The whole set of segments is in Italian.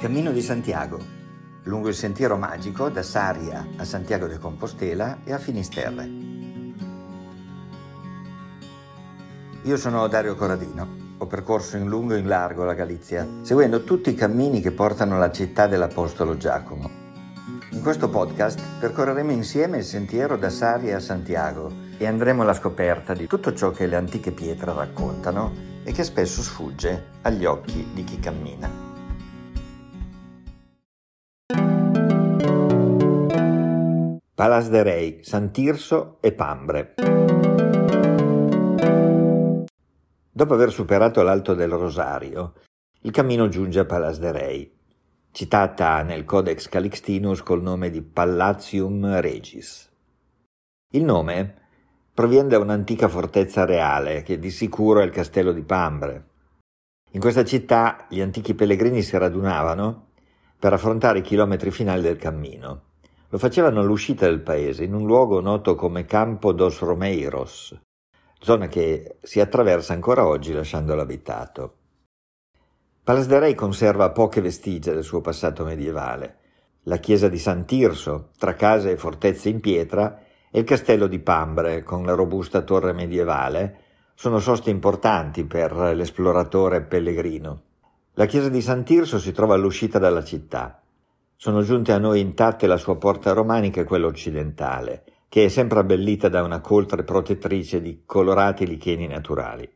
Cammino di Santiago, lungo il sentiero magico da Saria a Santiago de Compostela e a Finisterre. Io sono Dario Corradino, ho percorso in lungo e in largo la Galizia, seguendo tutti i cammini che portano alla città dell'Apostolo Giacomo. In questo podcast percorreremo insieme il sentiero da Saria a Santiago e andremo alla scoperta di tutto ciò che le antiche pietre raccontano e che spesso sfugge agli occhi di chi cammina. Palas de Rei, San Tirso e Pambre. Dopo aver superato l'Alto del Rosario, il cammino giunge a Palas de Rei, citata nel Codex Calixtinus col nome di Pallatium Regis. Il nome proviene da un'antica fortezza reale che di sicuro è il castello di Pambre. In questa città gli antichi pellegrini si radunavano per affrontare i chilometri finali del cammino. Lo facevano all'uscita del paese, in un luogo noto come Campo dos Romeiros, zona che si attraversa ancora oggi lasciandolo abitato. Palas de Rey conserva poche vestigia del suo passato medievale. La chiesa di San Tirso, tra case e fortezze in pietra, e il castello di Pambre, con la robusta torre medievale, sono soste importanti per l'esploratore pellegrino. La chiesa di San Tirso si trova all'uscita dalla città. Sono giunte a noi intatte la sua porta romanica e quella occidentale, che è sempre abbellita da una coltre protettrice di colorati licheni naturali.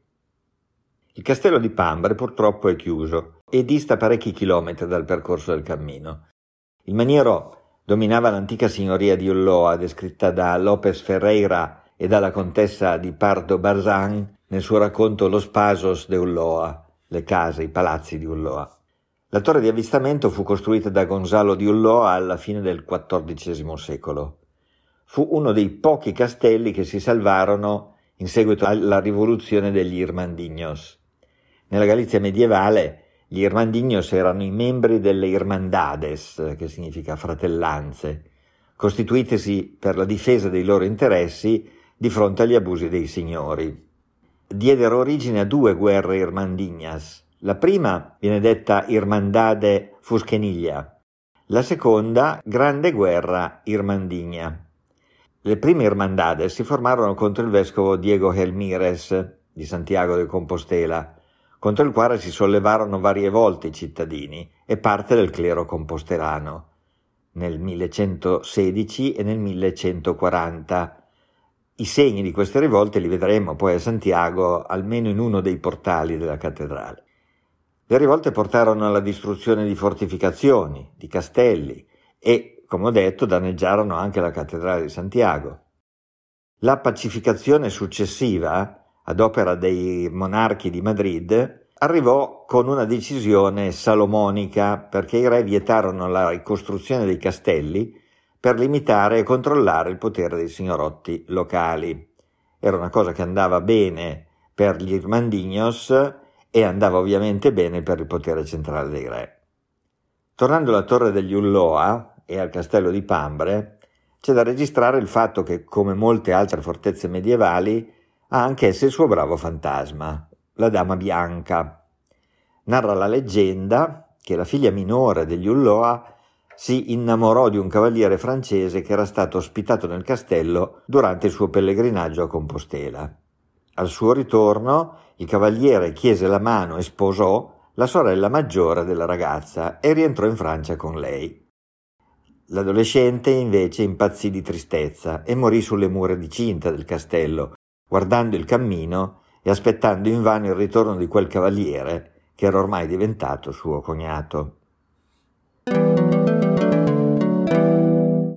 Il castello di Pambre purtroppo è chiuso e dista parecchi chilometri dal percorso del cammino. Il maniero dominava l'antica signoria di Ulloa, descritta da Lopez Ferreira e dalla contessa di Pardo Barzan nel suo racconto Los Pasos de Ulloa, le case, i palazzi di Ulloa. La torre di avvistamento fu costruita da Gonzalo di Ulloa alla fine del XIV secolo. Fu uno dei pochi castelli che si salvarono in seguito alla rivoluzione degli Irmandignos. Nella Galizia medievale gli Irmandignos erano i membri delle Irmandades, che significa fratellanze, costituitesi per la difesa dei loro interessi di fronte agli abusi dei signori. Diedero origine a due guerre irmandignas, la prima viene detta Irmandade Fuscheniglia, la seconda Grande Guerra Irmandigna. Le prime Irmandade si formarono contro il vescovo Diego Helmires di Santiago de Compostela, contro il quale si sollevarono varie volte i cittadini e parte del clero compostelano, nel 1116 e nel 1140. I segni di queste rivolte li vedremo poi a Santiago almeno in uno dei portali della cattedrale. Le rivolte portarono alla distruzione di fortificazioni, di castelli e, come ho detto, danneggiarono anche la cattedrale di Santiago. La pacificazione successiva, ad opera dei monarchi di Madrid, arrivò con una decisione salomonica perché i re vietarono la ricostruzione dei castelli per limitare e controllare il potere dei signorotti locali. Era una cosa che andava bene per gli Irmandignos e andava ovviamente bene per il potere centrale dei re. Tornando alla torre degli Ulloa e al castello di Pambre, c'è da registrare il fatto che, come molte altre fortezze medievali, ha anch'essa il suo bravo fantasma, la Dama Bianca. Narra la leggenda che la figlia minore degli Ulloa si innamorò di un cavaliere francese che era stato ospitato nel castello durante il suo pellegrinaggio a Compostela. Al suo ritorno, il cavaliere chiese la mano e sposò la sorella maggiore della ragazza e rientrò in Francia con lei. L'adolescente invece impazzì di tristezza e morì sulle mura di cinta del castello, guardando il cammino e aspettando invano il ritorno di quel cavaliere che era ormai diventato suo cognato.